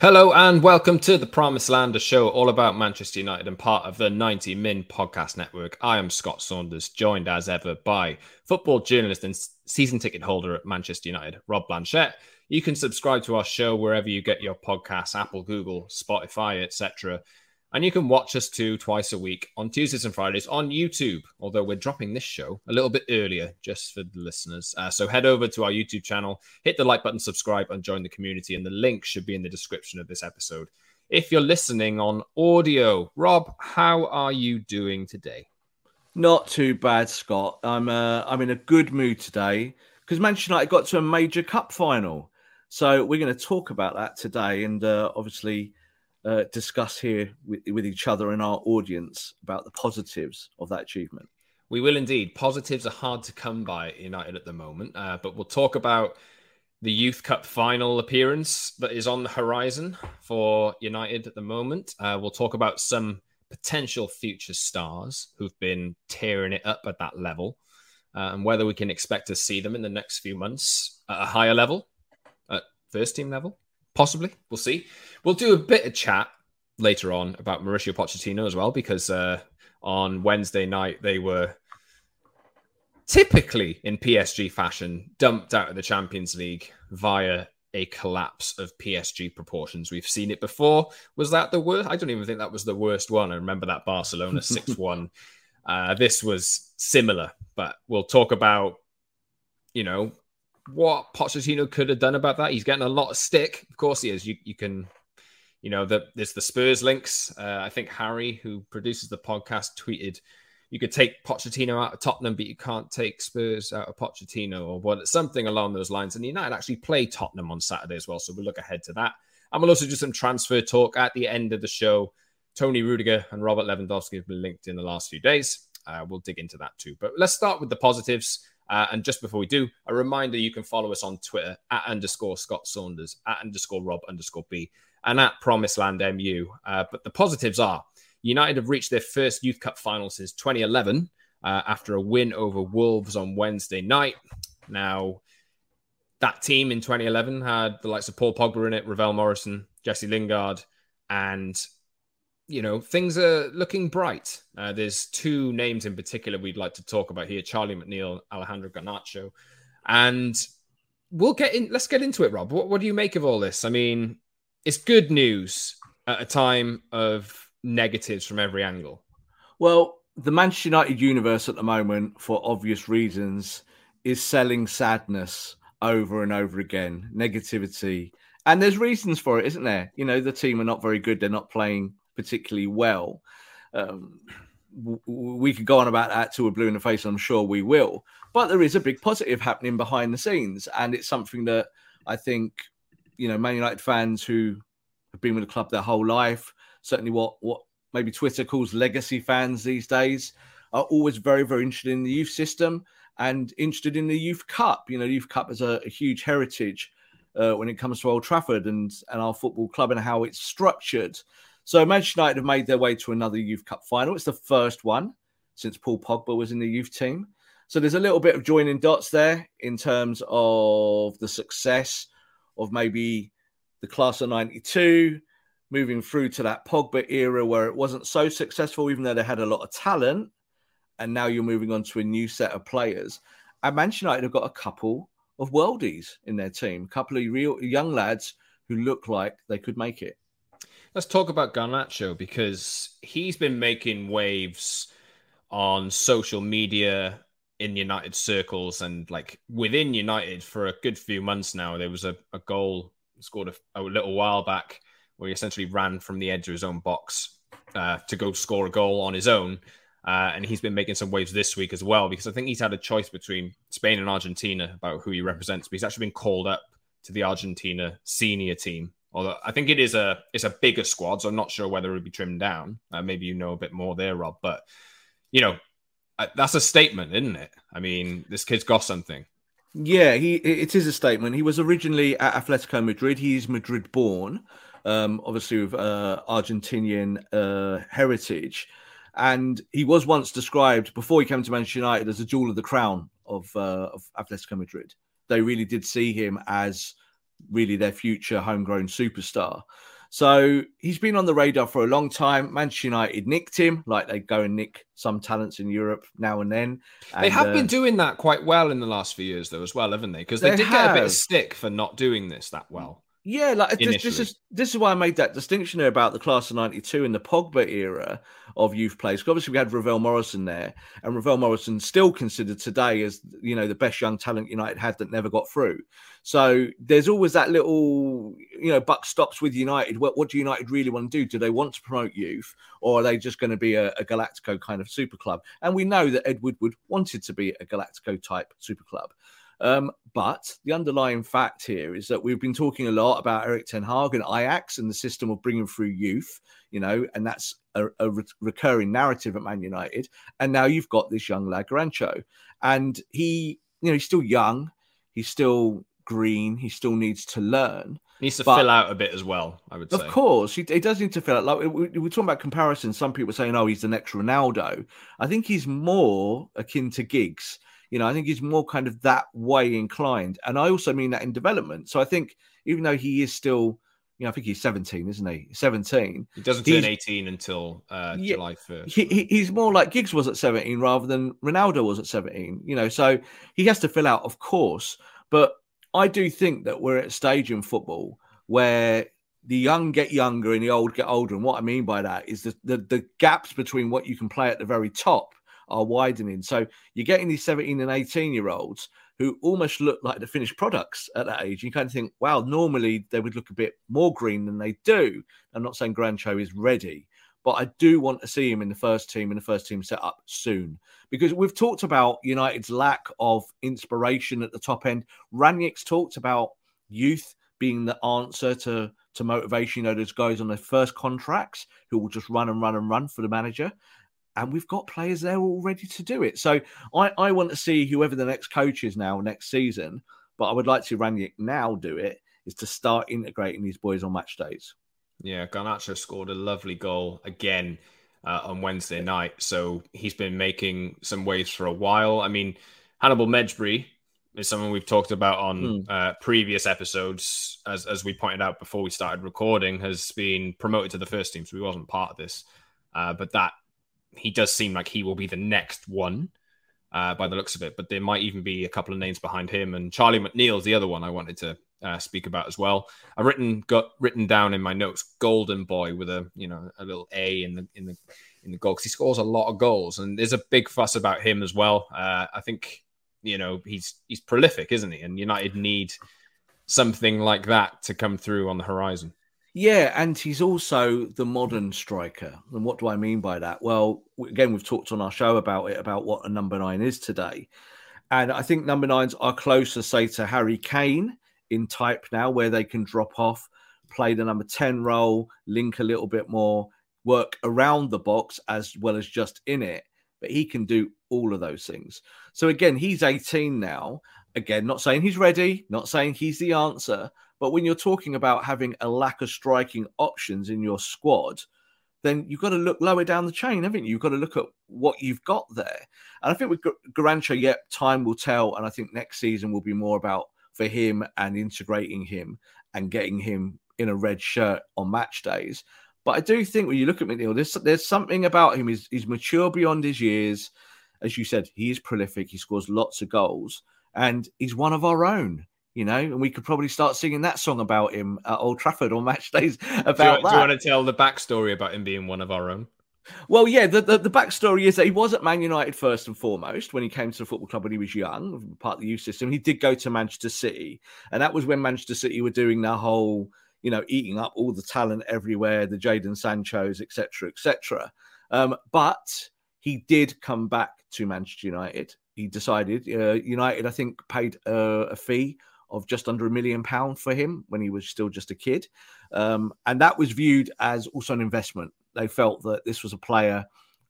Hello and welcome to the Promised Land, a show all about Manchester United and part of the 90 Min podcast network. I am Scott Saunders, joined as ever by football journalist and season ticket holder at Manchester United, Rob Blanchette. You can subscribe to our show wherever you get your podcasts, Apple, Google, Spotify, etc. And you can watch us too twice a week on Tuesdays and Fridays on YouTube, although we're dropping this show a little bit earlier just for the listeners. Uh, so head over to our YouTube channel, hit the like button, subscribe, and join the community. And the link should be in the description of this episode. If you're listening on audio, Rob, how are you doing today? Not too bad, Scott. I'm uh, I'm in a good mood today because Manchester United got to a major cup final. So we're going to talk about that today, and uh, obviously uh, discuss here with, with each other and our audience about the positives of that achievement. We will indeed. Positives are hard to come by United at the moment, uh, but we'll talk about the Youth Cup final appearance that is on the horizon for United at the moment. Uh, we'll talk about some potential future stars who've been tearing it up at that level uh, and whether we can expect to see them in the next few months at a higher level, at first team level. Possibly, we'll see. We'll do a bit of chat later on about Mauricio Pochettino as well, because uh, on Wednesday night they were typically in PSG fashion dumped out of the Champions League via a collapse of PSG proportions. We've seen it before. Was that the worst? I don't even think that was the worst one. I remember that Barcelona 6 1. Uh, this was similar, but we'll talk about, you know, what Pochettino could have done about that. He's getting a lot of stick. Of course, he is. You, you can, you know, the, there's the Spurs links. Uh, I think Harry, who produces the podcast, tweeted you could take Pochettino out of Tottenham, but you can't take Spurs out of Pochettino or what, something along those lines. And United actually play Tottenham on Saturday as well. So we'll look ahead to that. And we'll also do some transfer talk at the end of the show. Tony Rudiger and Robert Lewandowski have been linked in the last few days. Uh, we'll dig into that too. But let's start with the positives. Uh, and just before we do, a reminder you can follow us on Twitter at underscore Scott Saunders, at underscore Rob underscore B, and at Promised Land MU. Uh, but the positives are United have reached their first Youth Cup final since 2011 uh, after a win over Wolves on Wednesday night. Now, that team in 2011 had the likes of Paul Pogba in it, Ravel Morrison, Jesse Lingard, and you know, things are looking bright. Uh, there's two names in particular we'd like to talk about here Charlie McNeill, Alejandro Garnacho. And we'll get in, let's get into it, Rob. What, what do you make of all this? I mean, it's good news at a time of negatives from every angle. Well, the Manchester United universe at the moment, for obvious reasons, is selling sadness over and over again, negativity. And there's reasons for it, isn't there? You know, the team are not very good. They're not playing particularly well. Um, we could go on about that to we're blue in the face. I'm sure we will. But there is a big positive happening behind the scenes, and it's something that I think you know Man United fans who have been with the club their whole life, certainly what what maybe Twitter calls legacy fans these days, are always very very interested in the youth system and interested in the youth cup. You know, youth cup is a, a huge heritage uh, when it comes to Old Trafford and and our football club and how it's structured. So Manchester United have made their way to another Youth Cup final. It's the first one since Paul Pogba was in the youth team. So there's a little bit of joining dots there in terms of the success of maybe the class of 92, moving through to that Pogba era where it wasn't so successful, even though they had a lot of talent. And now you're moving on to a new set of players. And Manchester United have got a couple of worldies in their team, a couple of real young lads who look like they could make it. Let's talk about Garnacho because he's been making waves on social media in United circles and like within United for a good few months now. There was a, a goal scored a, a little while back where he essentially ran from the edge of his own box uh, to go score a goal on his own. Uh, and he's been making some waves this week as well because I think he's had a choice between Spain and Argentina about who he represents. But he's actually been called up to the Argentina senior team. Although I think it is a it's a bigger squad, so I'm not sure whether it would be trimmed down. Uh, maybe you know a bit more there, Rob. But you know, uh, that's a statement, isn't it? I mean, this kid's got something. Yeah, he it is a statement. He was originally at Atletico Madrid. He's Madrid born, um, obviously with uh, Argentinian uh, heritage, and he was once described before he came to Manchester United as a jewel of the crown of uh, of Atletico Madrid. They really did see him as really their future homegrown superstar. So he's been on the radar for a long time. Manchester United nicked him, like they go and nick some talents in Europe now and then. And, they have uh, been doing that quite well in the last few years, though, as well, haven't they? Because they, they, did have. get a bit of stick for not doing this that well. Yeah, like this, this, is this is why I made that distinction there about the class of '92 and the Pogba era of youth players. Because Obviously, we had Ravel Morrison there, and Ravel Morrison still considered today as you know the best young talent United had that never got through. So there's always that little you know buck stops with United. What what do United really want to do? Do they want to promote youth, or are they just going to be a, a Galactico kind of super club? And we know that Ed Woodward wanted to be a Galactico type super club. Um, but the underlying fact here is that we've been talking a lot about Erik Ten Hag and Ajax and the system of bringing through youth, you know, and that's a, a re- recurring narrative at Man United. And now you've got this young lad, Garnacho, and he, you know, he's still young, he's still green, he still needs to learn. Needs to but, fill out a bit as well, I would say. Of course, he, he does need to fill out. Like we, we're talking about comparisons. Some people are saying, "Oh, he's the next Ronaldo." I think he's more akin to Giggs you know, I think he's more kind of that way inclined. And I also mean that in development. So I think even though he is still, you know, I think he's 17, isn't he? 17. He doesn't turn 18 until uh, yeah, July 1st. He, he's more like Giggs was at 17 rather than Ronaldo was at 17, you know, so he has to fill out, of course. But I do think that we're at a stage in football where the young get younger and the old get older. And what I mean by that is the, the, the gaps between what you can play at the very top are widening. So you're getting these 17 and 18 year olds who almost look like the finished products at that age. You kind of think, wow, normally they would look a bit more green than they do. I'm not saying Garnacho is ready, but I do want to see him in the first team in the first team set up soon because we've talked about United's lack of inspiration at the top end. Rangnick's talked about youth being the answer to to motivation. You know, those guys on their first contracts who will just run and run and run for the manager and we've got players there all ready to do it. So I, I want to see whoever the next coach is now next season, but I would like to Rangnick now do it is to start integrating these boys on match days. Yeah, Garnacho scored a lovely goal again uh, on Wednesday night, so he's been making some waves for a while. I mean, Hannibal Mejbri is someone we've talked about on mm. uh, previous episodes, as as we pointed out before we started recording, has been promoted to the first team, so he wasn't part of this. Uh, but that he does seem like he will be the next one uh, by the looks of it. But there might even be a couple of names behind him. And Charlie McNeill's the other one I wanted to uh, speak about as well. I've written got written down in my notes Golden Boy with a you know a little A in the in the in the goal because he scores a lot of goals and there's a big fuss about him as well. Uh, I think you know he's he's prolific, isn't he? And United need something like that to come through on the horizon. Yeah, and he's also the modern striker. And what do I mean by that? Well, again, we've talked on our show about it, about what a number nine is today. And I think number nines are closer, say, to Harry Kane in type now, where they can drop off, play the number 10 role, link a little bit more, work around the box as well as just in it. But he can do all of those things. So again, he's 18 now. Again, not saying he's ready, not saying he's the answer, but when you're talking about having a lack of striking options in your squad, then you've got to look lower down the chain, haven't you? You've got to look at what you've got there. And I think with Garnacho, yet time will tell. And I think next season will be more about for him and integrating him and getting him in a red shirt on match days. But I do think when you look at McNeill, there's there's something about him. He's, he's mature beyond his years. As you said, he is prolific. He scores lots of goals, and he's one of our own. You know, and we could probably start singing that song about him at Old Trafford on match days about do you, that. Do you want to tell the backstory about him being one of our own? Well, yeah, the, the, the, backstory is that he was at Man United first and foremost when he came to the football club when he was young, part of the youth system. He did go to Manchester City, and that was when Manchester City were doing their whole, you know, eating up all the talent everywhere, the Jadon Sancho's, etc., etc. Um, but he did come back to Manchester United. He decided uh, United, I think, paid uh, a fee of just under a million pound for him when he was still just a kid, um, and that was viewed as also an investment they felt that this was a player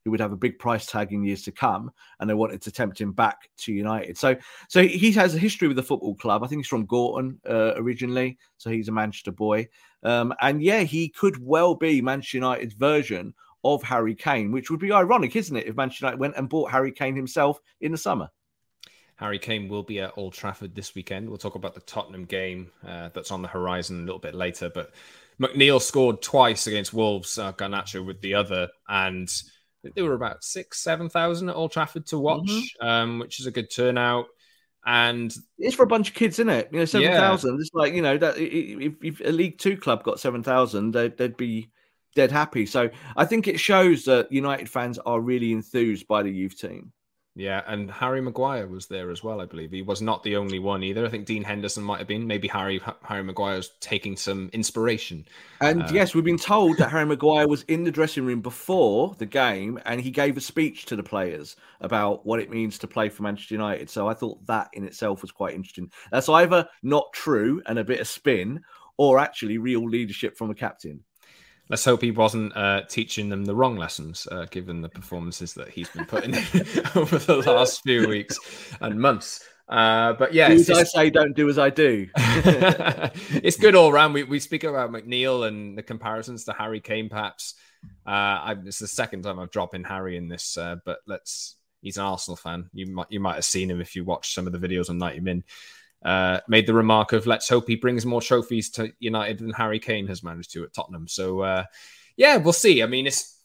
who would have a big price tag in years to come, and they wanted to tempt him back to United. So, so he has a history with the football club. I think he's from Gorton uh, originally, so he's a Manchester boy. Um, and yeah, he could well be Manchester United's version of Harry Kane, which would be ironic, isn't it, if Manchester United went and bought Harry Kane himself in the summer? Harry Kane will be at Old Trafford this weekend. We'll talk about the Tottenham game uh, that's on the horizon a little bit later, but McNeill scored twice against Wolves, uh, Garnacho with the other, and there were about six, seven thousand at Old Trafford to watch, mm-hmm. um, which is a good turnout. And it's for a bunch of kids, isn't it? You know, seven thousand. Yeah. It's like you know that if, if a League Two club got seven thousand, they'd, they'd be dead happy. So I think it shows that United fans are really enthused by the youth team. Yeah, and Harry Maguire was there as well, I believe. He was not the only one either. I think Dean Henderson might have been. Maybe Harry Harry Maguire's taking some inspiration. And uh, yes, we've been told that Harry Maguire was in the dressing room before the game and he gave a speech to the players about what it means to play for Manchester United. So I thought that in itself was quite interesting. That's either not true and a bit of spin or actually real leadership from a captain. Let's hope he wasn't uh, teaching them the wrong lessons, uh, given the performances that he's been putting in over the last few weeks and months. Uh, but yeah, do as I say, don't do as I do. it's good all round. We we speak about McNeill and the comparisons to Harry Kane, perhaps. Uh, I, it's the second time I've dropped in Harry in this, uh, but let's. He's an Arsenal fan. You might you might have seen him if you watched some of the videos on 90 Min uh, made the remark of let's hope he brings more trophies to United than Harry Kane has managed to at Tottenham. So uh, yeah, we'll see. I mean, it's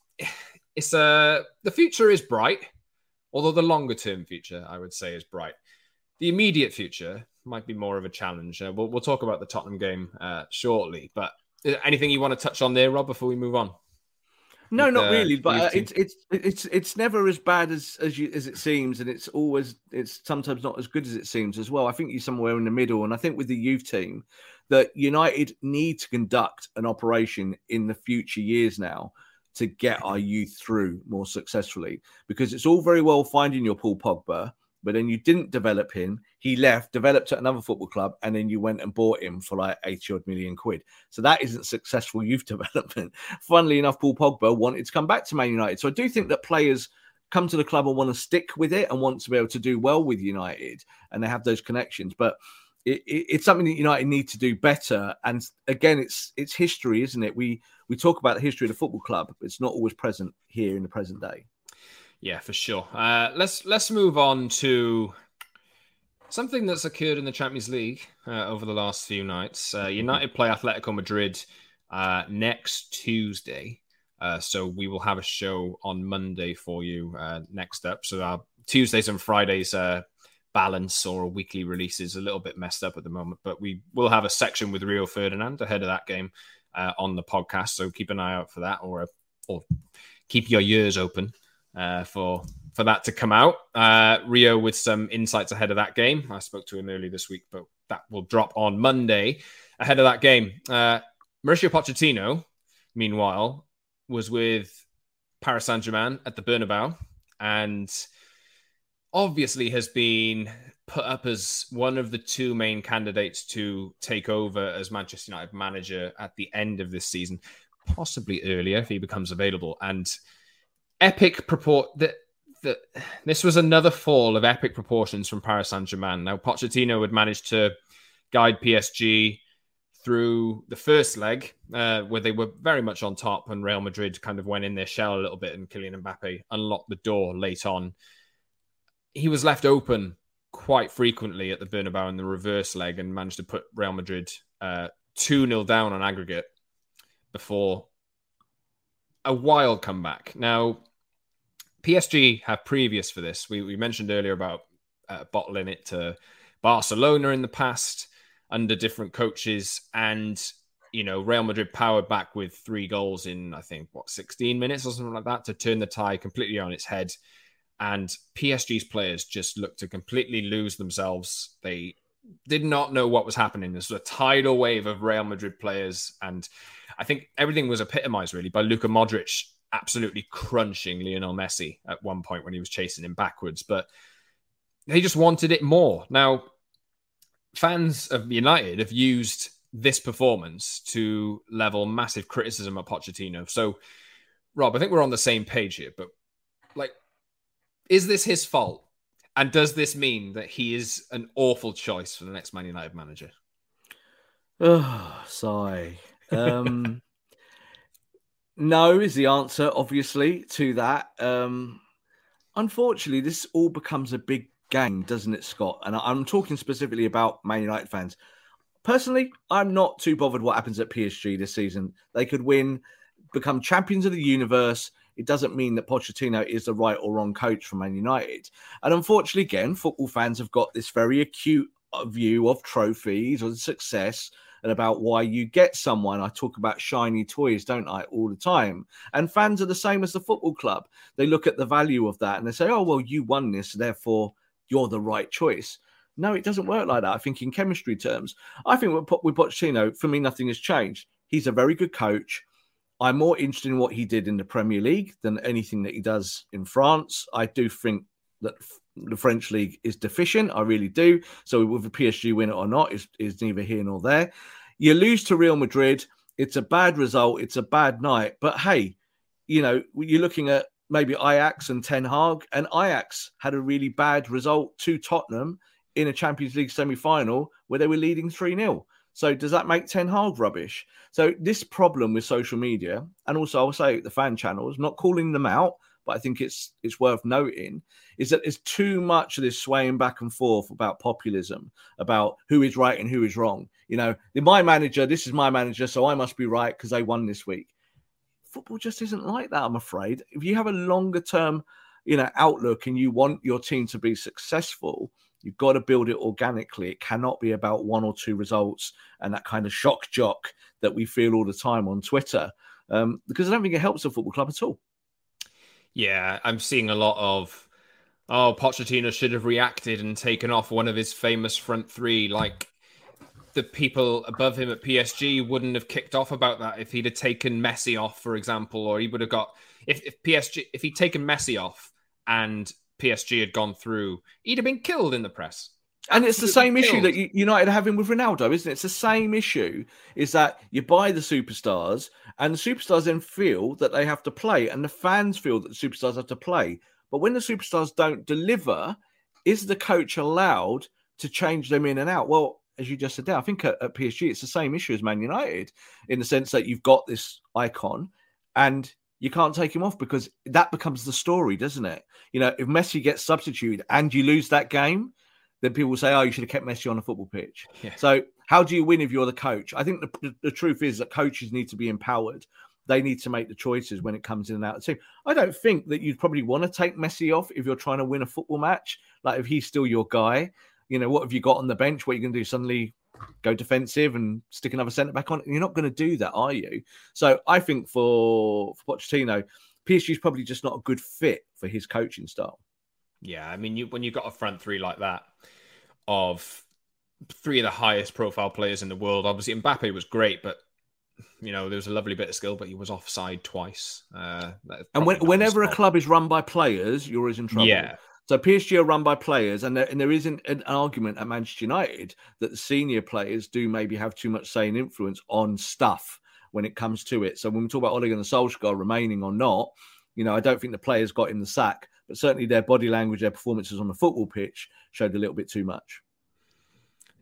it's uh the future is bright, although the longer term future I would say is bright. The immediate future might be more of a challenge. Uh, we'll we'll talk about the Tottenham game uh, shortly, but uh, anything you want to touch on there, Rob, before we move on? No, not really. But uh, it's it's it's it's never as bad as as you as it seems, and it's always it's sometimes not as good as it seems as well. I think you're somewhere in the middle, and I think with the youth team that United need to conduct an operation in the future years now to get our youth through more successfully because it's all very well finding your Paul Pogba but then you didn't develop him. He left, developed at another football club, and then you went and bought him for like 80 odd million quid. So that isn't successful youth development. Funnily enough, Paul Pogba wanted to come back to Man United. So I do think that players come to the club and want to stick with it and want to be able to do well with United and they have those connections. But it, it, it's something that United need to do better. And again, it's it's history, isn't it? We we talk about the history of the football club, but it's not always present here in the present day. Yeah, for sure. Uh, let's let's move on to something that's occurred in the Champions League uh, over the last few nights. Uh, United play Atletico Madrid uh, next Tuesday, uh, so we will have a show on Monday for you uh, next up. So our Tuesdays and Fridays balance or weekly release is a little bit messed up at the moment, but we will have a section with Rio Ferdinand ahead of that game on the podcast. So keep an eye out for that, or or keep your ears open uh, for for that to come out. Uh, Rio with some insights ahead of that game. I spoke to him earlier this week, but that will drop on Monday ahead of that game. Uh, Mauricio Pochettino, meanwhile, was with Paris Saint Germain at the Bernabeu and obviously has been put up as one of the two main candidates to take over as Manchester United manager at the end of this season, possibly earlier if he becomes available. And epic purport that this was another fall of epic proportions from Paris Saint Germain. Now Pochettino had managed to guide PSG through the first leg, uh, where they were very much on top, and Real Madrid kind of went in their shell a little bit, and Kylian Mbappe unlocked the door late on. He was left open quite frequently at the Bernabeu in the reverse leg, and managed to put Real Madrid uh, two 0 down on aggregate before a wild comeback. Now, PSG have previous for this. We, we mentioned earlier about uh, bottling it to Barcelona in the past. under different coaches, and you know Real Madrid powered back with three goals in I think what 16 minutes or something like that to turn the tie completely on its head. And PSG's players just looked to completely lose themselves. They did not know what was happening. There's a tidal wave of Real Madrid players, and I think everything was epitomized really by Luka Modric absolutely crunching Lionel Messi at one point when he was chasing him backwards. But they just wanted it more. Now, fans of United have used this performance to level massive criticism at Pochettino. So, Rob, I think we're on the same page here, but like, is this his fault? And does this mean that he is an awful choice for the next Man United manager? Oh, sigh. Um, no is the answer, obviously, to that. Um, unfortunately, this all becomes a big game, doesn't it, Scott? And I'm talking specifically about Man United fans. Personally, I'm not too bothered what happens at PSG this season. They could win, become champions of the universe. It doesn't mean that Pochettino is the right or wrong coach for Man United. And unfortunately, again, football fans have got this very acute view of trophies or success and about why you get someone. I talk about shiny toys, don't I, all the time. And fans are the same as the football club. They look at the value of that and they say, oh, well, you won this, therefore you're the right choice. No, it doesn't work like that. I think in chemistry terms, I think with, Pochettino, for me, nothing has changed. He's a very good coach. I'm more interested in what he did in the Premier League than anything that he does in France. I do think that the French league is deficient. I really do. So whether PSG win it or not is, is neither here nor there. You lose to Real Madrid. It's a bad result. It's a bad night. But hey, you know, you're looking at maybe Ajax and Ten Hag, and Ajax had a really bad result to Tottenham in a Champions League semi final where they were leading 3 0. So does that make Ten Hag rubbish? So this problem with social media, and also I'll say the fan channels, not calling them out, but I think it's it's worth noting is that there's too much of this swaying back and forth about populism, about who is right and who is wrong. You know, my manager, this is my manager, so I must be right because they won this week. Football just isn't like that, I'm afraid. If you have a longer term, you know, outlook and you want your team to be successful, You've got to build it organically. It cannot be about one or two results and that kind of shock jock that we feel all the time on Twitter, um, because I don't think it helps the football club at all. Yeah, I'm seeing a lot of, oh, Pochettino should have reacted and taken off one of his famous front three. Like the people above him at PSG wouldn't have kicked off about that if he'd have taken Messi off, for example, or he would have got if, if PSG if he'd taken Messi off and PSG had gone through, he'd have been killed in the press. And it's the same issue that United are having with Ronaldo, isn't it? It's the same issue. Is that you buy the superstars, and the superstars then feel that they have to play, and the fans feel that the superstars have to play. But when the superstars don't deliver, is the coach allowed to change them in and out? Well, as you just said there, I think at, at PSG it's the same issue as Man United in the sense that you've got this icon, and you can't take him off because that becomes the story, doesn't it? You know, if Messi gets substituted and you lose that game, then people will say, "Oh, you should have kept Messi on the football pitch." Yeah. So, how do you win if you're the coach? I think the, the, the, truth is that coaches need to be empowered. They need to make the choices when it comes in and out of the team. I don't think that you'd probably want to take Messi off if you're trying to win a football match. Like if he's still your guy, you know, what have you got on the bench? What are you going to do? Suddenly go defensive and stick another centre back on. You're not going to do that, are you? So I think for, for Pochettino, PSG is probably just not a good fit for his coaching style. Yeah, I mean, you, when you've got a front three like that of three of the highest profile players in the world, obviously Mbappe was great, but you know there was a lovely bit of skill, but he was offside twice. Uh, and when, whenever a club is run by players, you're always in trouble. Yeah, so PSG are run by players, and there, and there isn't an, argument at Manchester United that the senior players do maybe have too much say and influence on stuff when it comes to it. So when we talk about Ole Gunnar Solskjaer remaining or not, you know, I don't think the players got in the sack, but certainly their body language, their performances on the football pitch showed a little bit too much.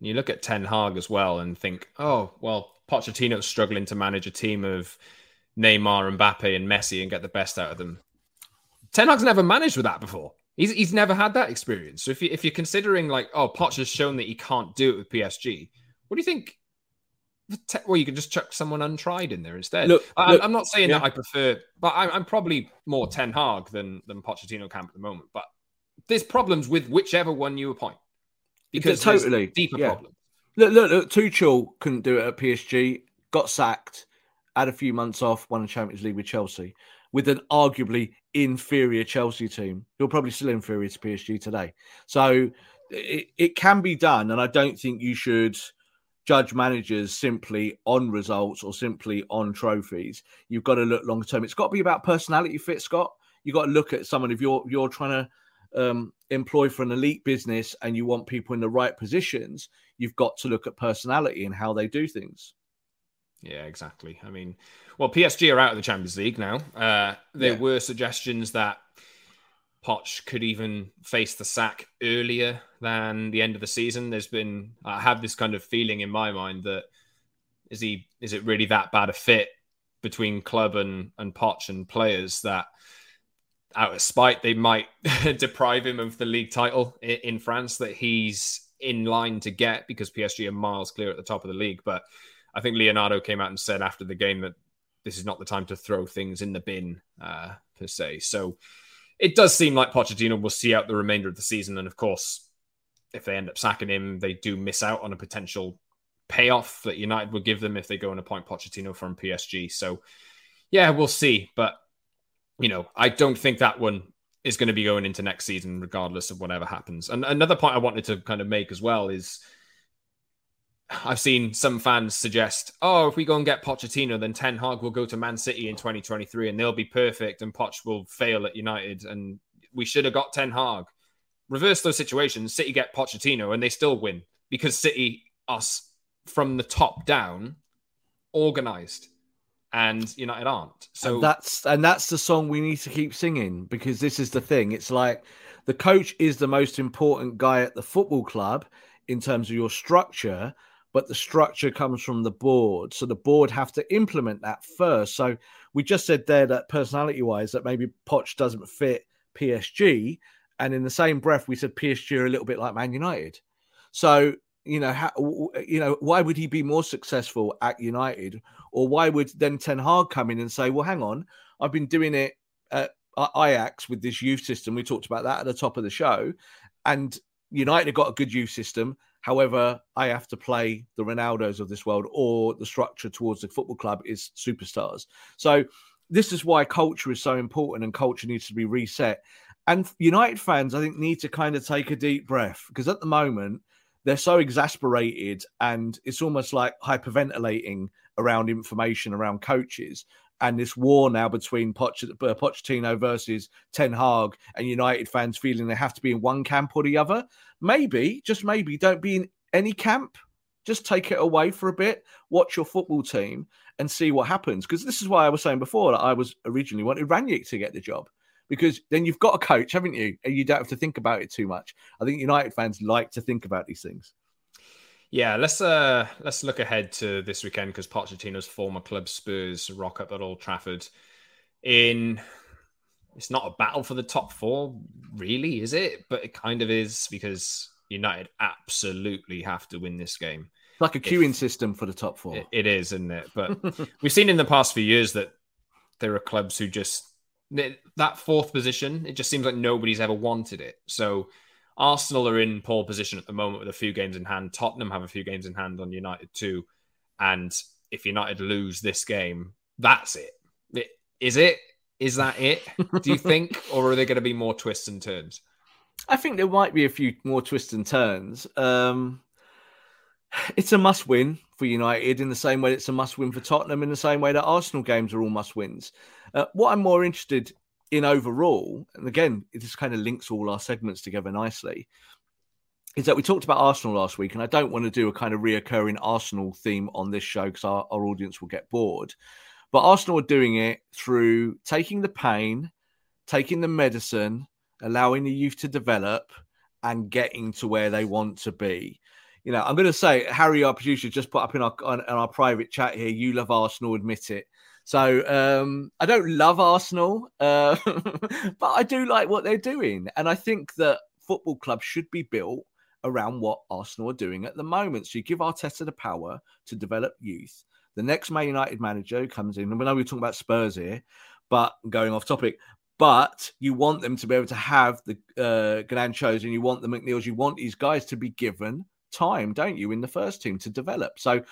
You look at Ten Hag as well and think, oh, well, Pochettino's struggling to manage a team of Neymar, and Mbappe, and Messi and get the best out of them. Ten Hag's never managed with that before. He's, he's never had that experience. So if, you, if you're considering like, oh, Poch has shown that he can't do it with PSG, what do you think? Well, you can just chuck someone untried in there instead. Look, I, am not saying yeah. that I prefer, but I'm, I'm, probably more Ten Hag than than Pochettino camp at the moment. But there's problems with whichever one you appoint because totally deeper yeah. problems. Look, look, look. Tuchel couldn't do it at PSG. Got sacked. Had a few months off. Won a Champions League with Chelsea, with an arguably inferior Chelsea team. You're probably still inferior to PSG today. So it, it can be done, and I don't think you should judge managers simply on results or simply on trophies. You've got to look long term. It's got to be about personality fit, Scott. You've got to look at someone if you're you're trying to um, employ for an elite business and you want people in the right positions, you've got to look at personality and how they do things. Yeah, exactly. I mean, well, PSG are out of the Champions League now. Uh, there yeah. were suggestions that Poch could even face the sack earlier than the end of the season. There's been, I have this kind of feeling in my mind that is he, is it really that bad a fit between club and and Poch and players that out of spite, they might deprive him of the league title in France that he's in line to get because PSG are miles clear at the top of the league. But I think Leonardo came out and said after the game that this is not the time to throw things in the bin uh, per se. So it does seem like Pochettino will see out the remainder of the season. And of course, if they end up sacking him, they do miss out on a potential payoff that United would give them if they go and appoint Pochettino from PSG. So yeah, we'll see. But you know, I don't think that one is going to be going into next season, regardless of whatever happens. And another point I wanted to kind of make as well is I've seen some fans suggest, oh, if we go and get Pochettino, then Ten Hag will go to Man City in 2023 and they'll be perfect and Poch will fail at United and we should have got Ten Hag. Reverse those situations, City get Pochettino and they still win because City, us from the top down, organized and United aren't. So and that's and that's the song we need to keep singing because this is the thing. It's like the coach is the most important guy at the football club in terms of your structure, but the structure comes from the board. So the board have to implement that first. So we just said there that personality wise that maybe Poch doesn't fit PSG, and in the same breath we said PSG are a little bit like Man United. So you know, how, you know, why would he be more successful at United, or why would then Ten Hag come in and say, "Well, hang on, I've been doing it at Ajax with this youth system. We talked about that at the top of the show, and United have got a good youth system. However, I have to play the Ronaldos of this world, or the structure towards the football club is superstars. So this is why culture is so important, and culture needs to be reset. And United fans, I think, need to kind of take a deep breath because at the moment they're so exasperated and it's almost like hyperventilating around information around coaches and this war now between uh, Pochettino versus Ten Hag and United fans feeling they have to be in one camp or the other. Maybe, just maybe, don't be in any camp. Just take it away for a bit, watch your football team, and see what happens. Because this is why I was saying before that I was originally wanted Rangnick to get the job because then you've got a coach, haven't you? And you don't have to think about it too much. I think United fans like to think about these things. Yeah, let's uh let's look ahead to this weekend because Pochettino's former club Spurs rock up at Old Trafford. In it's not a battle for the top four, really, is it? But it kind of is because United absolutely have to win this game. Like a queuing if, system for the top four. it, it is, isn't it? But we've seen in the past few years that there are clubs who just that fourth position, it just seems like nobody's ever wanted it. So Arsenal are in pole position at the moment with a few games in hand. Tottenham have a few games in hand on United too. And if United lose this game, that's it. it is it? Is that it? Do you think? or are there going to be more twists and turns? I think there might be a few more twists and turns. Um, it's a must win for United in the same way it's a must win for Tottenham, in the same way that Arsenal games are all must wins. Uh, what I'm more interested in overall, and again, this kind of links all our segments together nicely, is that we talked about Arsenal last week, and I don't want to do a kind of reoccurring Arsenal theme on this show because our, our audience will get bored. But Arsenal are doing it through taking the pain, taking the medicine, allowing the youth to develop, and getting to where they want to be you know, I'm going to say Harry, our producer, just put up in our on our private chat here. You love Arsenal, admit it. So um, I don't love Arsenal, uh, but I do like what they're doing, and I think that football clubs should be built around what Arsenal are doing at the moment. So you give Arteta the power to develop youth. The next Man United manager comes in, and we know we're talking about Spurs here, but going off topic, but you want them to be able to have the uh, and you want the McNeills, you want these guys to be given time, don't you, in the first team to develop? So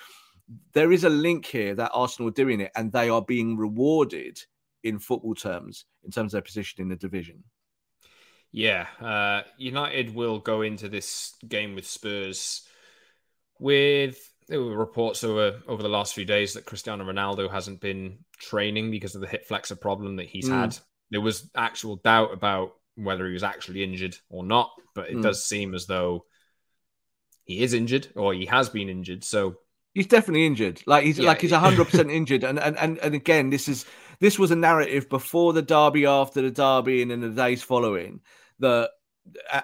there is a link here that Arsenal are doing it and they are being rewarded in football terms, in terms of their position in the division. Yeah, uh, United will go into this game with Spurs with there were reports over over the last few days that Cristiano Ronaldo hasn't been training because of the hip flexor problem that he's mm. had. There was actual doubt about whether he was actually injured or not, but it mm. does seem as though he is injured or he has been injured. So he's definitely injured. Like he's yeah. like he's hundred percent injured. And, and and and again, this is this was a narrative before the derby, after the derby, and in the days following that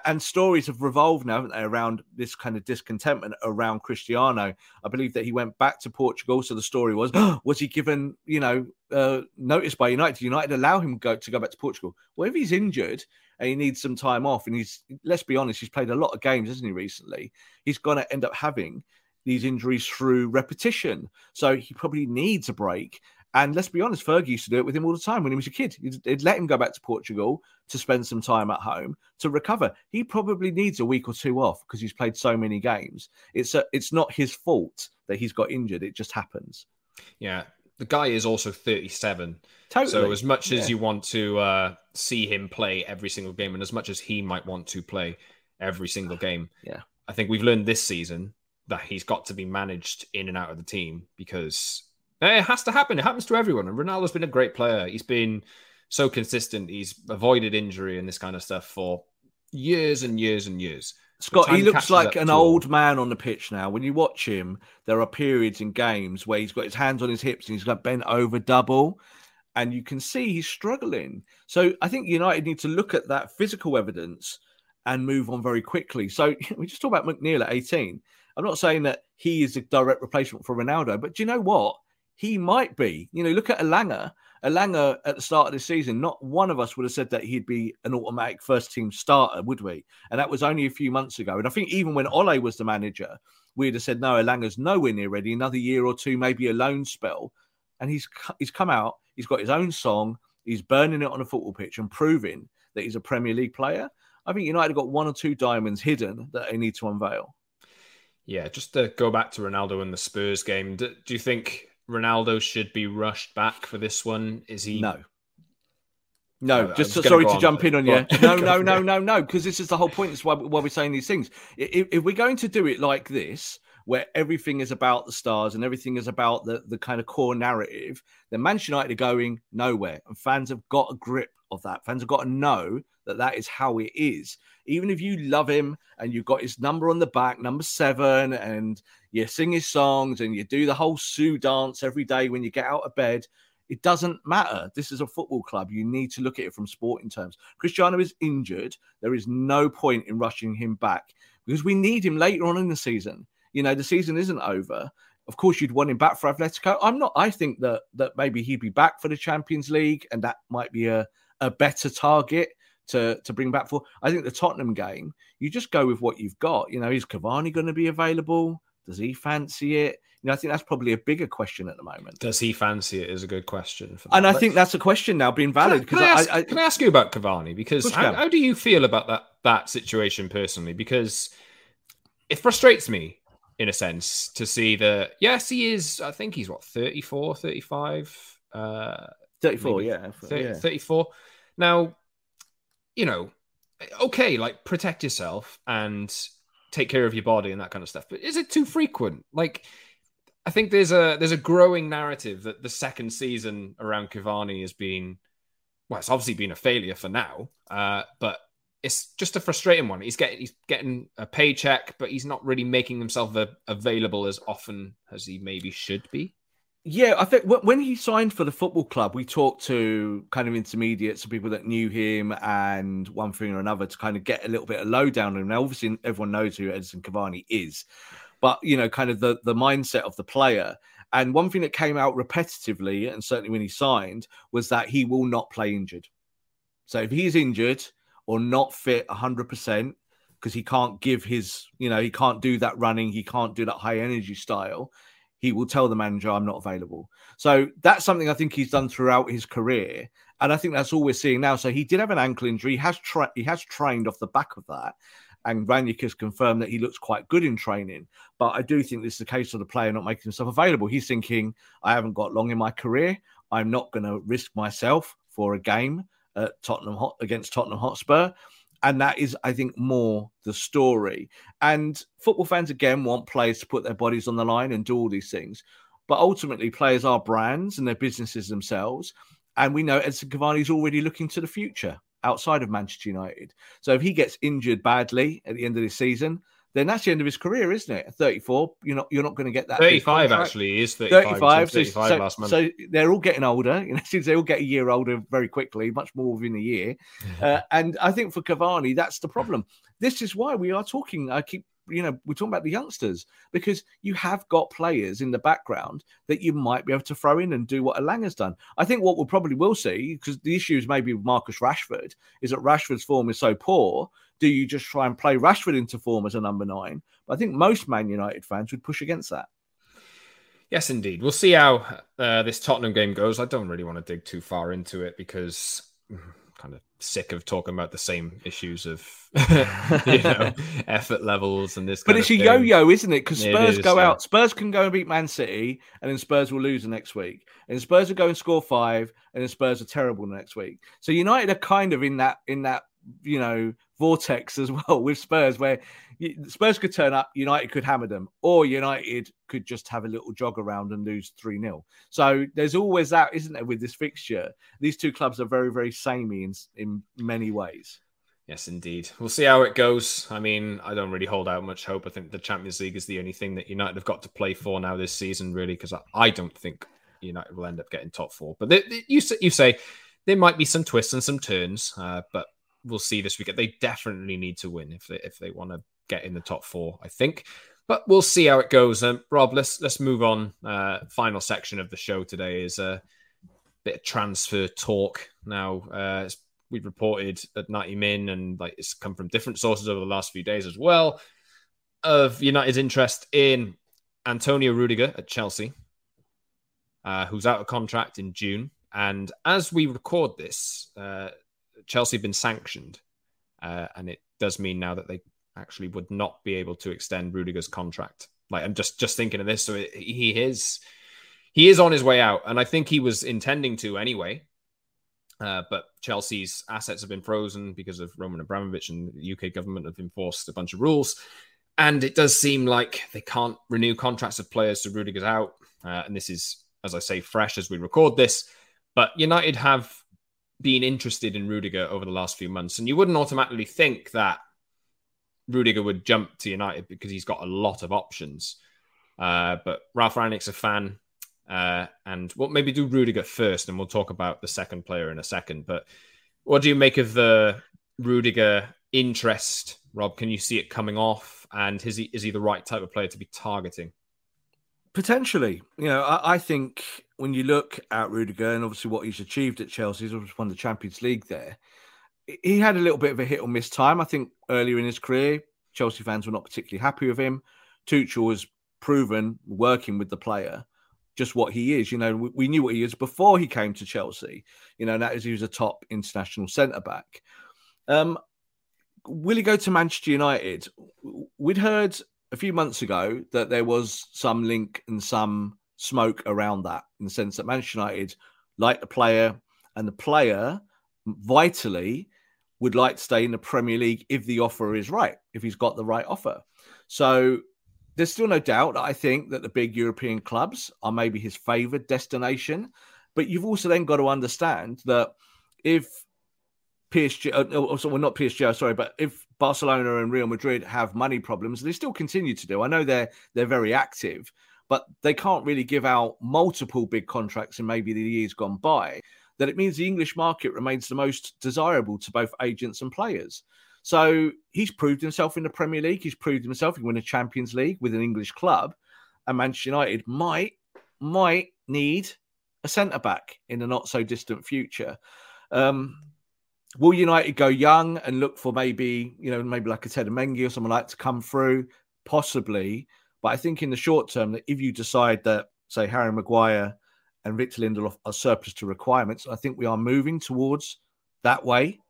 and stories have revolved now, haven't they, around this kind of discontentment around Cristiano. I believe that he went back to Portugal. So the story was, was he given, you know, uh, notice by United? United allow him go to go back to Portugal? Well, if he's injured and he needs some time off, and he's, let's be honest, he's played a lot of games, hasn't he, recently? He's going to end up having these injuries through repetition. So he probably needs a break. And let's be honest, Fergie used to do it with him all the time when he was a kid. He'd, let him go back to Portugal to spend some time at home to recover. He probably needs a week or two off because he's played so many games. It's a, it's not his fault that he's got injured. It just happens. Yeah, the guy is also 37. Totally. So as much as yeah. you want to uh, see him play every single game, and as much as he might want to play every single game, yeah, I think we've learned this season that he's got to be managed in and out of the team because eh, it has to happen. It happens to everyone. And Ronaldo's been a great player. He's been so consistent. He's avoided injury and this kind of stuff for years and years and years. Scott, he looks like an old man on the pitch now. When you watch him, there are periods in games where he's got his hands on his hips and he's got bent over double, and you can see he's struggling. So I think United need to look at that physical evidence and move on very quickly. So we just talk about McNeill at 18. I'm not saying that he is a direct replacement for Ronaldo, but do you know what? he might be. You know, look at Elanga. Elanga at the start of the season, not one of us would have said that he'd be an automatic first team starter, would we? And that was only a few months ago. And I think even when Ole was the manager, we'd have said, no, Elanga's nowhere near ready. Another year or two, maybe a loan spell. And he's he's come out, he's got his own song, he's burning it on a football pitch and proving that he's a Premier League player. I think United got one or two diamonds hidden that they need to unveil. Yeah, just to go back to Ronaldo and the Spurs game, do, do you think Ronaldo should be rushed back for this one? Is he? No. No, just sorry to jump in on you. No, no, no, no, no, because this is the whole point. That's why, why we're saying these things. If, if, we're going to do it like this, where everything is about the stars and everything is about the, the kind of core narrative, then Manchester United are going nowhere. And fans have got a grip of that. Fans have got to know that that is how it is. Even if you love him and you've got his number on the back, number seven, and you sing his songs and you do the whole Siu dance every day when you get out of bed, it doesn't matter. This is a football club. You need to look at it from sporting terms. Cristiano is injured. There is no point in rushing him back because we need him later on in the season. You know, the season isn't over. Of course, you'd want him back for Atletico. I'm not. I think that that maybe he'd be back for the Champions League, and that might be a a better target to to bring back for. I think the Tottenham game, you just go with what you've got. You know, is Cavani going to be available? Does he fancy it? You know, I think that's probably a bigger question at the moment. Does he fancy it? Is a good question. and I think that's a question now being valid. Can, I, can, I, I, can I ask you about Cavani? Because how, how do you feel about that that situation personally? Because it frustrates me in a sense to see that yes he is i think he's what 34 35 uh 34 yeah 30, yeah 34 now you know, okay, like protect yourself and take care of your body and that kind of stuff. But is it too frequent? Like, I think there's a there's a growing narrative that the second season around Cavani has been, well, it's obviously been a failure for now, uh, but it's just a frustrating one. He's getting he's getting a paycheck, but he's not really making himself available as often as he maybe should be. Yeah, I think when he signed for the football club, we talked to kind of intermediates, and people that knew him, and one thing or another to kind of get a little bit of lowdown on him. Now, obviously, everyone knows who Edinson Cavani is, but you know, kind of the the mindset of the player. And one thing that came out repetitively, and certainly when he signed, was that he will not play injured. So if he's injured or not fit 100%, because he can't give his, you know, he can't do that running, he can't do that high energy style, he will tell the manager, I'm not available. So that's something I think he's done throughout his career. And I think that's all we're seeing now. So he did have an ankle injury. He has, tra- he has trained off the back of that. And Rangnick has confirmed that he looks quite good in training. But I do think this is the case of the player not making himself available. He's thinking, I haven't got long in my career. I'm not going to risk myself for a game at Tottenham Hot- against Tottenham Hotspur. And that is, I think, more the story. And football fans, again, want players to put their bodies on the line and do all these things. But ultimately, players are brands and their businesses themselves. And we know Edinson Cavani is already looking to the future outside of Manchester United. So if he gets injured badly at the end of this season, then that's the end of his career, isn't it? 34, you're not you're not going to get that. 35 actually is 35. 35, 35 so, last month. so they're all getting older. You know, since they all get a year older very quickly, much more within a year. Uh, and I think for Cavani, that's the problem. This is why we are talking. I keep you know, we're talking about the youngsters because you have got players in the background that you might be able to throw in and do what has done. I think what we'll probably will see, because the issue is maybe with Marcus Rashford, is that Rashford's form is so poor. Do you just try and play Rashford into form as a number nine? But I think most Man United fans would push against that. Yes, indeed. We'll see how uh, this Tottenham game goes. I don't really want to dig too far into it because of sick of talking about the same issues of you know effort levels and this. But it's a yo-yo, isn't it? Because Spurs go out. Spurs can go and beat Man City, and then Spurs will lose the next week. And Spurs will go and score five, and then Spurs are terrible the next week. So United are kind of in that in that you know vortex as well with Spurs, where Spurs could turn up, United could hammer them, or United could just have a little jog around and lose 3 0. So there's always that, isn't there, with this fixture? These two clubs are very, very samey in, in many ways. Yes, indeed. We'll see how it goes. I mean, I don't really hold out much hope. I think the Champions League is the only thing that United have got to play for now this season, really, because I, don't think United will end up getting top four. But they, they, you, you say there might be some twists and some turns, uh, but we'll see this weekend. They definitely need to win if they if they want to get in the top four, I think. But we'll see how it goes. Um, Rob, let's let's move on. Uh, final section of the show today is a bit of transfer talk. Now, uh, we've reported at 90 Min, and like it's come from different sources over the last few days as well, of United's interest in Antonio Rudiger at Chelsea, uh, who's out of contract in June. And as we record this, uh, Chelsea have been sanctioned, uh, and it does mean now that they actually would not be able to extend Rudiger's contract. Like I'm just just thinking of this, so he is he is on his way out, and I think he was intending to anyway. Uh, but Chelsea's assets have been frozen because of Roman Abramovich, and the UK government have enforced a bunch of rules. And it does seem like they can't renew contracts of players, so Rudiger's out. Uh, and this is, as I say, fresh as we record this. But United have been interested in Rudiger over the last few months, and you wouldn't automatically think that Rudiger would jump to United because he's got a lot of options. Uh, but Ralf Rangnick's a fan. Uh, and we'll maybe do Rudiger first, and we'll talk about the second player in a second. But what do you make of the Rudiger interest, Rob? Can you see it coming off? And is he is he the right type of player to be targeting? Potentially, you know, I, I think when you look at Rudiger and obviously what he's achieved at Chelsea, he's obviously won the Champions League there he had a little bit of a hit or miss time. I think earlier in his career, Chelsea fans were not particularly happy with him. Tuchel has proven working with the player just what he is. You know, we, we, knew what he is before he came to Chelsea. You know, that is he was a top international centre back. Um, will he go to Manchester United? We'd heard a few months ago that there was some link and some smoke around that in the sense that Manchester United like the player and the player vitally would like to stay in the Premier League if the offer is right, if he's got the right offer. So there's still no doubt I think that the big European clubs are maybe his favoured destination. But you've also then got to understand that if PSG, uh, also, well, not PSG, sorry, but if Barcelona and Real Madrid have money problems, they still continue to do. I know they're they're very active, but they can't really give out multiple big contracts in maybe the years gone by that it means the English market remains the most desirable to both agents and players. So he's proved himself in the Premier League. He's proved himself. He won a Champions League with an English club, and Manchester United might might need a centre back in the not so distant future. Um, will United go young and look for maybe you know maybe like a Teden Mengi or someone like to come through? Possibly, but I think in the short term that if you decide that say Harry Maguire and Victor Lindelof are surplus to requirements. I think we are moving towards that way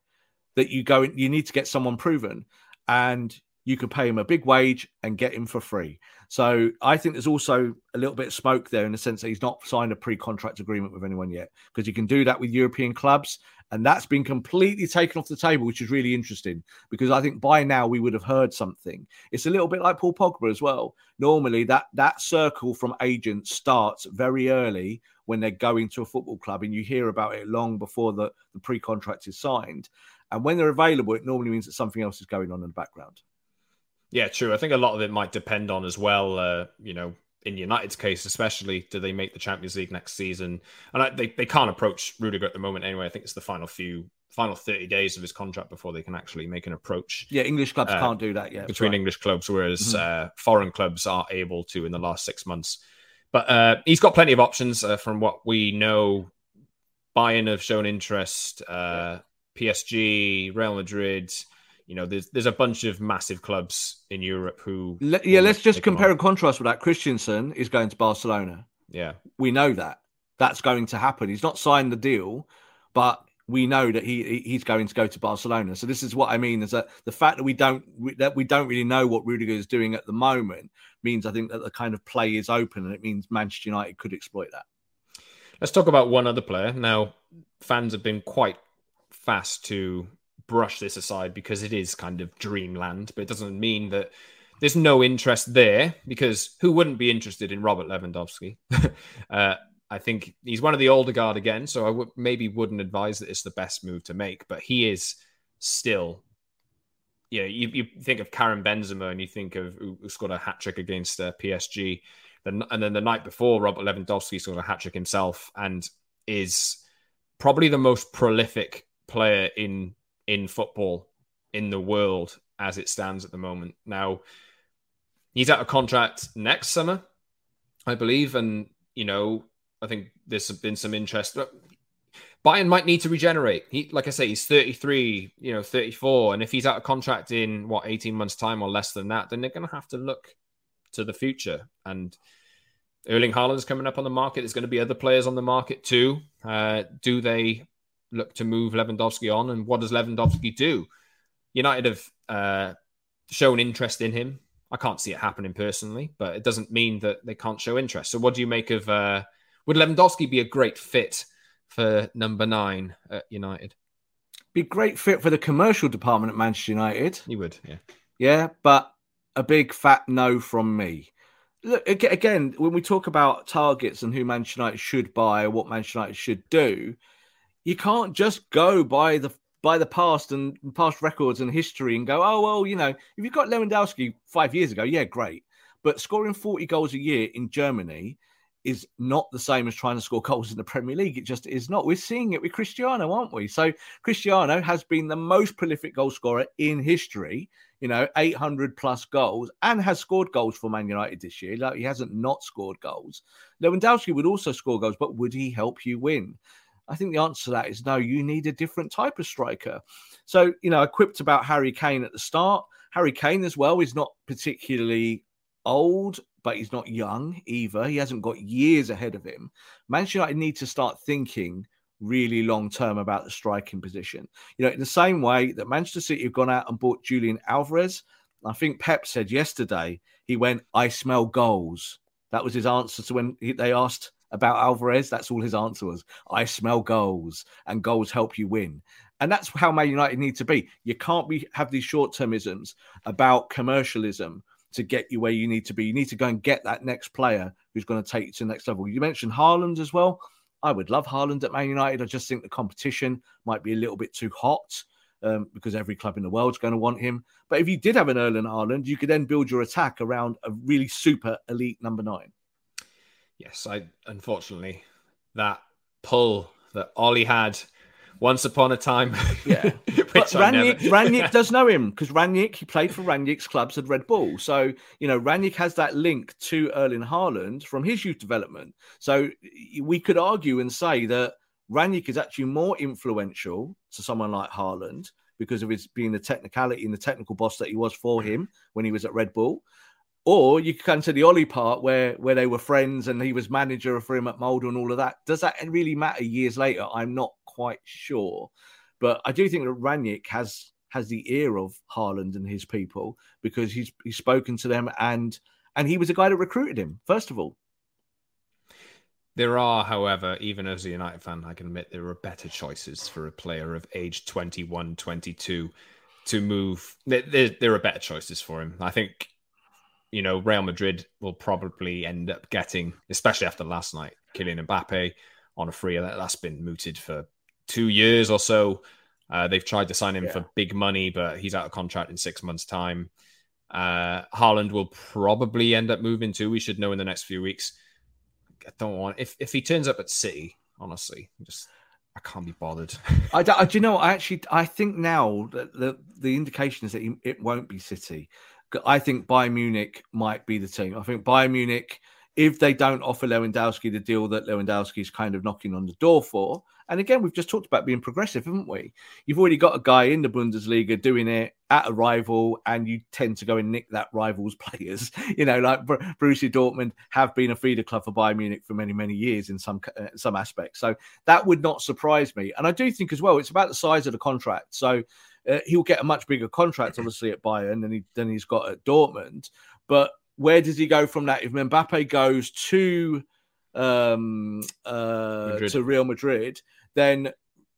that you go, you need to get someone proven. and you could pay him a big wage and get him for free. So I think there's also a little bit of smoke there in the sense that he's not signed a pre-contract agreement with anyone yet because you can do that with European clubs, and that's been completely taken off the table, which is really interesting because I think by now we would have heard something. It's a little bit like Paul Pogba as well. Normally that that circle from agents starts very early when they're going to a football club, and you hear about it long before the, the pre-contract is signed. And when they're available, it normally means that something else is going on in the background. Yeah, true. I think a lot of it might depend on as well. Uh, you know, in United's case, especially, do they make the Champions League next season? And I, they they can't approach Rudiger at the moment anyway. I think it's the final few final 30 days of his contract before they can actually make an approach. Yeah, English clubs uh, can't do that yet. Between right. English clubs, whereas mm-hmm. uh, foreign clubs are able to in the last six months. But uh, he's got plenty of options uh, from what we know. Bayern have shown interest, uh, PSG, Real Madrid, you know, there's there's a bunch of massive clubs in Europe who. Le- yeah, let's just compare and contrast with that. Christensen is going to Barcelona. Yeah, we know that that's going to happen. He's not signed the deal, but we know that he he's going to go to Barcelona. So this is what I mean is that the fact that we don't that we don't really know what Rudiger is doing at the moment means I think that the kind of play is open, and it means Manchester United could exploit that. Let's talk about one other player now. Fans have been quite fast to brush this aside because it is kind of dreamland, but it doesn't mean that there's no interest there because who wouldn't be interested in Robert Lewandowski? uh, I think he's one of the older guard again, so I w- maybe wouldn't advise that it's the best move to make, but he is still. You know, you, you think of Karim Benzema and you think of who, scored a hat trick against uh, PSG, then, and then the night before Robert Lewandowski scored a hat trick himself and is probably the most prolific player in in football in the world as it stands at the moment. Now, he's out of contract next summer, I believe, and you know, I think there's been some interest. Bayern might need to regenerate. He, like I say, he's 33, you know, 34, and if he's out of contract in what 18 months' time or less than that, then they're going to have to look to the future. And Erling Haaland's coming up on the market. There's going to be other players on the market too. Uh, do they look to move Lewandowski on, and what does Lewandowski do? United have uh, shown interest in him. I can't see it happening personally, but it doesn't mean that they can't show interest. So, what do you make of? Uh, would Lewandowski be a great fit for number nine at United? Be great fit for the commercial department at Manchester United. He would, yeah, yeah, but a big fat no from me. Look again when we talk about targets and who Manchester United should buy or what Manchester United should do you can't just go by the by the past and past records and history and go, oh well, you know, if you've got Lewandowski five years ago, yeah, great. But scoring 40 goals a year in Germany is not the same as trying to score goals in the Premier League. It just is not. We're seeing it with Cristiano, aren't we? So Cristiano has been the most prolific goal scorer in history, you know, 800 plus goals and has scored goals for Man United this year. Like he hasn't not scored goals. Lewandowski would also score goals, but would he help you win? I think the answer to that is no, you need a different type of striker. So, you know, I quipped about Harry Kane at the start. Harry Kane, as well, is not particularly old, but he's not young either. He hasn't got years ahead of him. Manchester United need to start thinking really long term about the striking position. You know, in the same way that Manchester City have gone out and bought Julian Alvarez. I think Pep said yesterday, he went, I smell goals. That was his answer to when they asked about Alvarez. That's all his answer was. I smell goals, and goals help you win. And that's how Man United need to be. You can't be have these short termisms about commercialism to get you where you need to be. You need to go and get that next player who's going to take you to the next level. You mentioned Haaland as well. I would love Haaland at Man United. I just think the competition might be a little bit too hot um, because every club in the world is going to want him. But if you did have an Erling Haaland, you could then build your attack around a really super elite number nine. Yes, I unfortunately that pull that Ole had once upon a time. Yeah, but Rangnick, never... Rangnick does know him because Rangnick he played for Rangnick's clubs at Red Bull, so you know Rangnick has that link to Erling Haaland from his youth development. So we could argue and say that Rangnick is actually more influential to someone like Haaland because of his being the technicality and the technical boss that he was for mm. him when he was at Red Bull. Or you come to the Ole part where where they were friends and he was manager for him at Molde and all of that. Does that really matter years later? I'm not quite sure. But I do think that Rangnick has has the ear of Haaland and his people because he's he's spoken to them and and he was the guy that recruited him first of all. There are, however, even as a United fan, I can admit there are better choices for a player of age 21, 22 to move. There, there are better choices for him. I think, you know, Real Madrid will probably end up getting, especially after last night, Kylian Mbappe on a free. That's been mooted for two years or so. Uh, they've tried to sign him yeah. for big money, but he's out of contract in six months' time. Uh, Haaland will probably end up moving too. We should know in the next few weeks. I don't want if if he turns up at City. Honestly, just I can't be bothered. I, do you know? I actually I think now that the the indication is that he, it won't be City. I think Bayern Munich might be the team. I think Bayern Munich if they don't offer Lewandowski the deal that Lewandowski is kind of knocking on the door for. And again, we've just talked about being progressive, haven't we? You've already got a guy in the Bundesliga doing it at a rival, and you tend to go and nick that rival's players. You know, like Borussia Dortmund have been a feeder club for Bayern Munich for many, many years in some uh, some aspects. So that would not surprise me. And I do think as well, it's about the size of the contract. So uh, he'll get a much bigger contract, obviously, at Bayern than he than he's got at Dortmund. But where does he go from that? If Mbappe goes to um, uh, to Real Madrid, then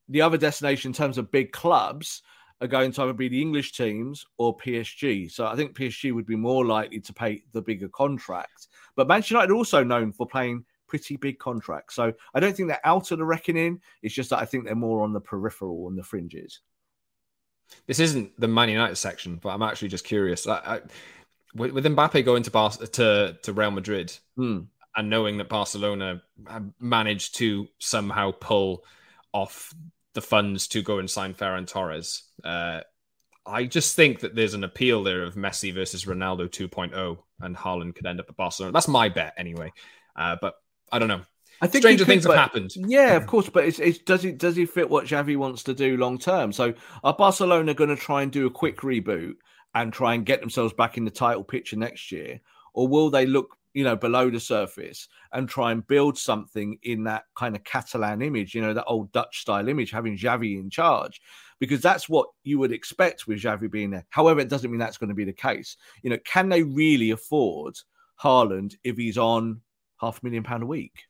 the other destination in terms of big clubs are going to either be the English teams or PSG. So I think PSG would be more likely to pay the bigger contract. But Manchester United are also known for playing pretty big contracts. So I don't think they're out of the reckoning. It's just that I think they're more on the peripheral and the fringes. This isn't the Man United section, but I'm actually just curious. I, I, with, with Mbappe going to Bar- to to Real Madrid hmm. and knowing that Barcelona managed to somehow pull off the funds to go and sign Ferran Torres, uh, I just think that there's an appeal there of Messi versus Ronaldo 2.0, and Haaland could end up at Barcelona. That's my bet anyway. Uh, but I don't know. I think stranger could, things have happened. Yeah, of course, but it's, it's, does he does he fit what Xavi wants to do long term? So are Barcelona going to try and do a quick reboot and try and get themselves back in the title picture next year? Or will they look, you know, below the surface and try and build something in that kind of Catalan image, you know, that old Dutch style image, having Xavi in charge? Because that's what you would expect with Xavi being there. However, it doesn't mean that's going to be the case. You know, can they really afford Haaland if he's on half a million pound a week?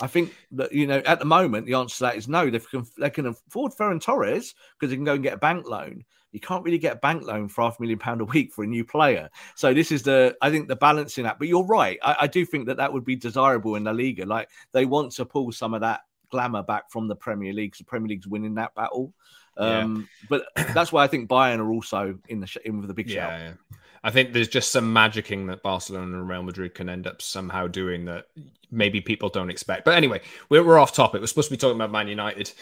I think that you know at the moment the answer to that is no. They can they can afford Ferran Torres because they can go and get a bank loan. You can't really get a bank loan for half a million pound a week for a new player. So this is the I think the balancing act. But you're right. I, I do think that that would be desirable in La Liga. Like they want to pull some of that glamour back from the Premier League. So Premier League's winning that battle. Um, yeah. But that's why I think Bayern are also in the in with the big yeah, shout. Yeah. I think there's just some magicking that Barcelona and Real Madrid can end up somehow doing that maybe people don't expect. But anyway, we're, we're off topic. We're supposed to be talking about Man United.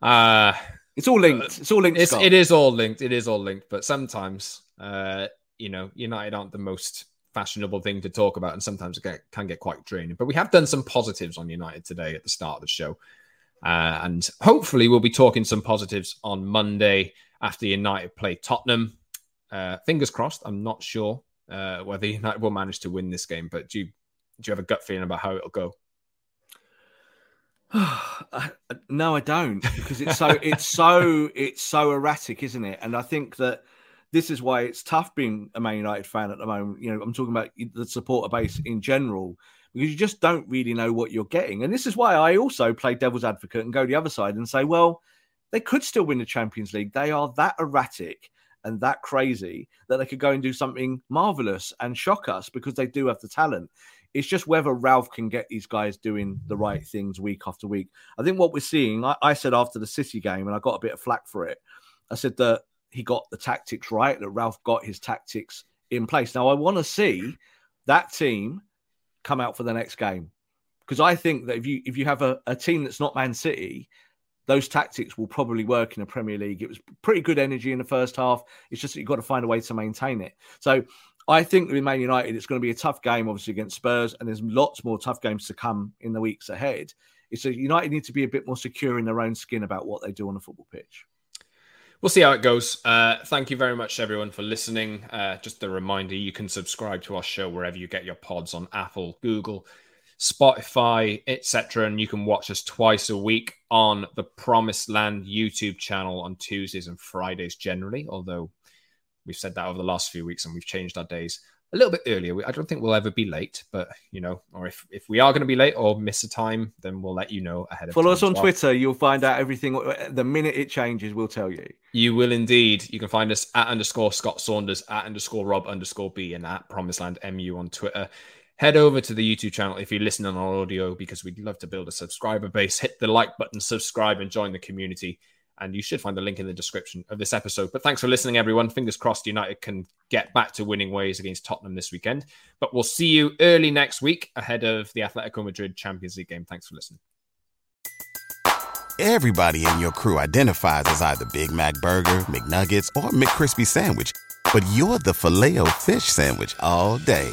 Uh, it's all linked. It's all linked. It's, it is all linked. It is all linked. But sometimes, uh, you know, United aren't the most fashionable thing to talk about, and sometimes it get, can get quite draining. But we have done some positives on United today at the start of the show. Uh, and hopefully, we'll be talking some positives on Monday after United play Tottenham. Uh, fingers crossed. I'm not sure uh, whether United will manage to win this game, but do you, do you have a gut feeling about how it'll go? no, I don't, because it's so it's so it's so erratic, isn't it? And I think that this is why it's tough being a Man United fan at the moment. You know, I'm talking about the supporter base in general because you just don't really know what you're getting. And this is why I also play devil's advocate and go the other side and say, well, they could still win the Champions League. They are that erratic and that crazy that they could go and do something marvelous and shock us because they do have the talent. It's just whether Ralf can get these guys doing the right things week after week. I think what we're seeing, I, I said after the City game, and I got a bit of flack for it. I said that he got the tactics right, that Ralf got his tactics in place. Now, I want to see that team come out for the next game because I think that if you if you have a, a team that's not Man City those tactics will probably work in the Premier League. It was pretty good energy in the first half. It's just that you've got to find a way to maintain it. So I think with Man United, it's going to be a tough game, obviously, against Spurs, and there's lots more tough games to come in the weeks ahead. It's a United need to be a bit more secure in their own skin about what they do on the football pitch. We'll see how it goes. Uh, thank you very much, everyone, for listening. Uh, just a reminder you can subscribe to our show wherever you get your pods on Apple, Google, Spotify, etc. And you can watch us twice a week on the Promised Land YouTube channel on Tuesdays and Fridays generally, although we've said that over the last few weeks and we've changed our days a little bit earlier. I don't think we'll ever be late, but you know, or if, if we are going to be late or miss a time, then we'll let you know ahead of Follow time us on well. Twitter. You'll find out everything. The minute it changes, we'll tell you. You will indeed. You can find us at underscore Scott Saunders, at underscore Rob underscore B, and at Promised Land MU on Twitter. Head over to the YouTube channel if you're listening on audio because we'd love to build a subscriber base. Hit the like button, subscribe, and join the community. And you should find the link in the description of this episode. But thanks for listening, everyone. Fingers crossed United can get back to winning ways against Tottenham this weekend. But we'll see you early next week ahead of the Atletico Madrid Champions League game. Thanks for listening. Everybody in your crew identifies as either Big Mac Burger, McNuggets, or McCrispy Sandwich. But you're the filet fish Sandwich all day.